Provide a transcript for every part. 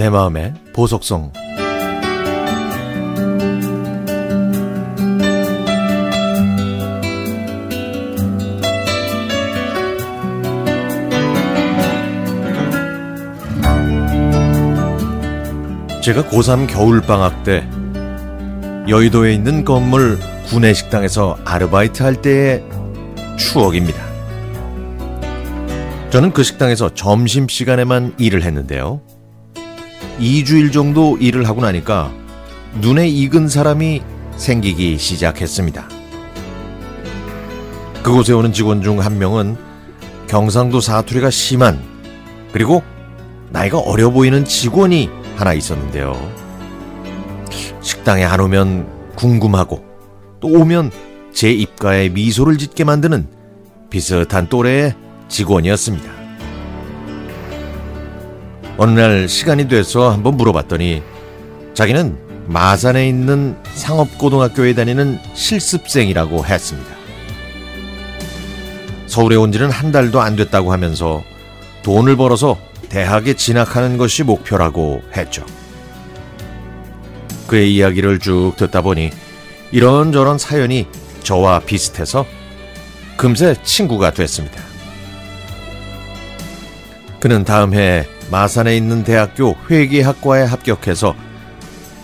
내 마음의 보석성 제가 고3 겨울방학 때 여의도에 있는 건물 구내식당에서 아르바이트 할 때의 추억입니다. 저는 그 식당에서 점심시간에만 일을 했는데요. 2주일 정도 일을 하고 나니까 눈에 익은 사람이 생기기 시작했습니다. 그곳에 오는 직원 중 한 명은 경상도 사투리가 심한 그리고 나이가 어려 보이는 직원이 하나 있었는데요. 식당에 안 오면 궁금하고 또 오면 제 입가에 미소를 짓게 만드는 비슷한 또래의 직원이었습니다. 어느 날 시간이 돼서 한번 물어봤더니 자기는 마산에 있는 상업고등학교에 다니는 실습생이라고 했습니다. 서울에 온 지는 한 달도 안 됐다고 하면서 돈을 벌어서 대학에 진학하는 것이 목표라고 했죠. 그의 이야기를 쭉 듣다 보니 이런저런 사연이 저와 비슷해서 금세 친구가 됐습니다. 그는 다음 해 마산에 있는 대학교 회계학과에 합격해서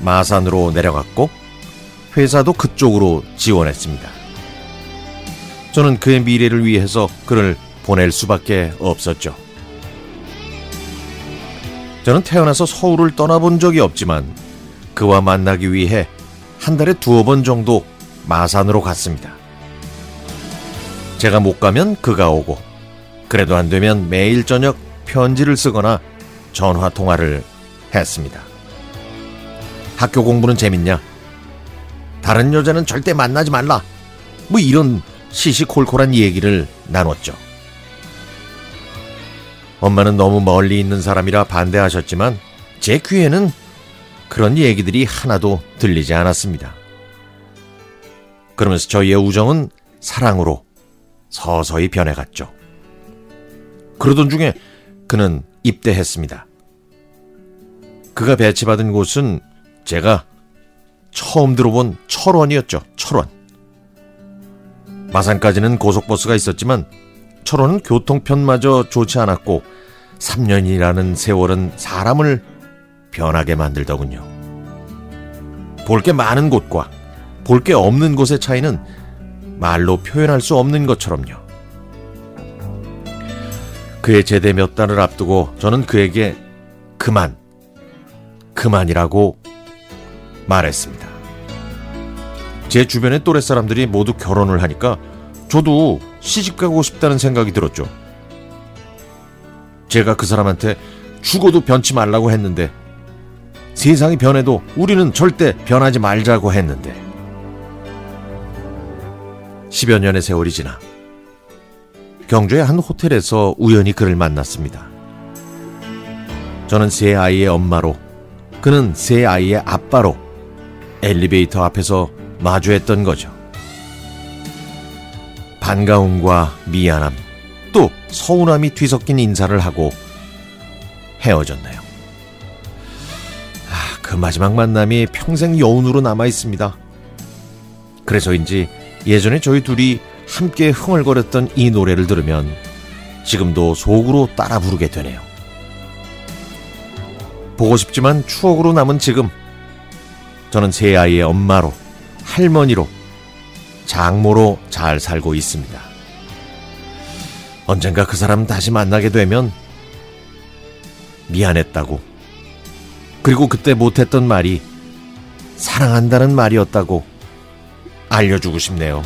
마산으로 내려갔고 회사도 그쪽으로 지원했습니다. 저는 그의 미래를 위해서 그를 보낼 수밖에 없었죠. 저는 태어나서 서울을 떠나본 적이 없지만 그와 만나기 위해 한 달에 두어 번 정도 마산으로 갔습니다. 제가 못 가면 그가 오고 그래도 안 되면 매일 저녁 편지를 쓰거나 전화 통화를 했습니다. 학교 공부는 재밌냐? 다른 여자는 절대 만나지 말라. 뭐 이런 시시콜콜한 얘기를 나눴죠. 엄마는 너무 멀리 있는 사람이라 반대하셨지만 제 귀에는 그런 얘기들이 하나도 들리지 않았습니다. 그러면서 저희의 우정은 사랑으로 서서히 변해갔죠. 그러던 중에 그는 입대했습니다. 그가 배치받은 곳은 제가 처음 들어본 철원이었죠. 철원. 마산까지는 고속버스가 있었지만 철원은 교통편마저 좋지 않았고 3년이라는 세월은 사람을 변하게 만들더군요. 볼 게 많은 곳과 볼 게 없는 곳의 차이는 말로 표현할 수 없는 것처럼요. 그의 제대 몇 달을 앞두고 저는 그에게 그만, 그만이라고 말했습니다. 제 주변의 또래 사람들이 모두 결혼을 하니까 저도 시집 가고 싶다는 생각이 들었죠. 제가 그 사람한테 죽어도 변치 말라고 했는데 세상이 변해도 우리는 절대 변하지 말자고 했는데 10여 년의 세월이 지나 경주의 한 호텔에서 우연히 그를 만났습니다. 저는 세 아이의 엄마로 그는 세 아이의 아빠로 엘리베이터 앞에서 마주했던 거죠. 반가움과 미안함, 또 서운함이 뒤섞인 인사를 하고 헤어졌네요. 아, 그 마지막 만남이 평생 여운으로 남아 있습니다. 그래서인지 예전에 저희 둘이 함께 흥얼거렸던 이 노래를 들으면 지금도 속으로 따라 부르게 되네요. 보고 싶지만 추억으로 남은 지금 저는 세 아이의 엄마로 할머니로 장모로 잘 살고 있습니다. 언젠가 그 사람 다시 만나게 되면 미안했다고 그리고 그때 못했던 말이 사랑한다는 말이었다고 알려주고 싶네요.